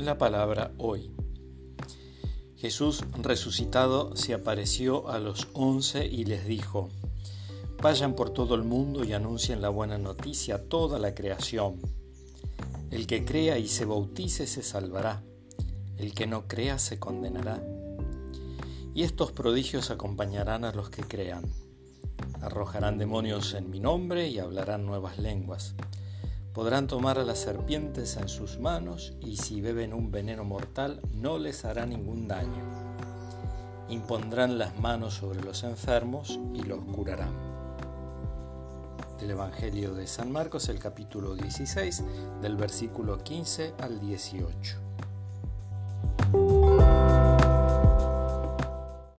La palabra hoy. Jesús resucitado se apareció a los once y les dijo, Vayan por todo el mundo y anuncien la buena noticia a toda la creación. El que crea y se bautice se salvará, el que no crea se condenará. Y estos prodigios acompañarán a los que crean. Arrojarán demonios en mi nombre y hablarán nuevas lenguas. Podrán tomar a las serpientes en sus manos y si beben un veneno mortal no les hará ningún daño. Impondrán las manos sobre los enfermos y los curarán. Del Evangelio de San Marcos, el capítulo 16, del versículo 15 al 18.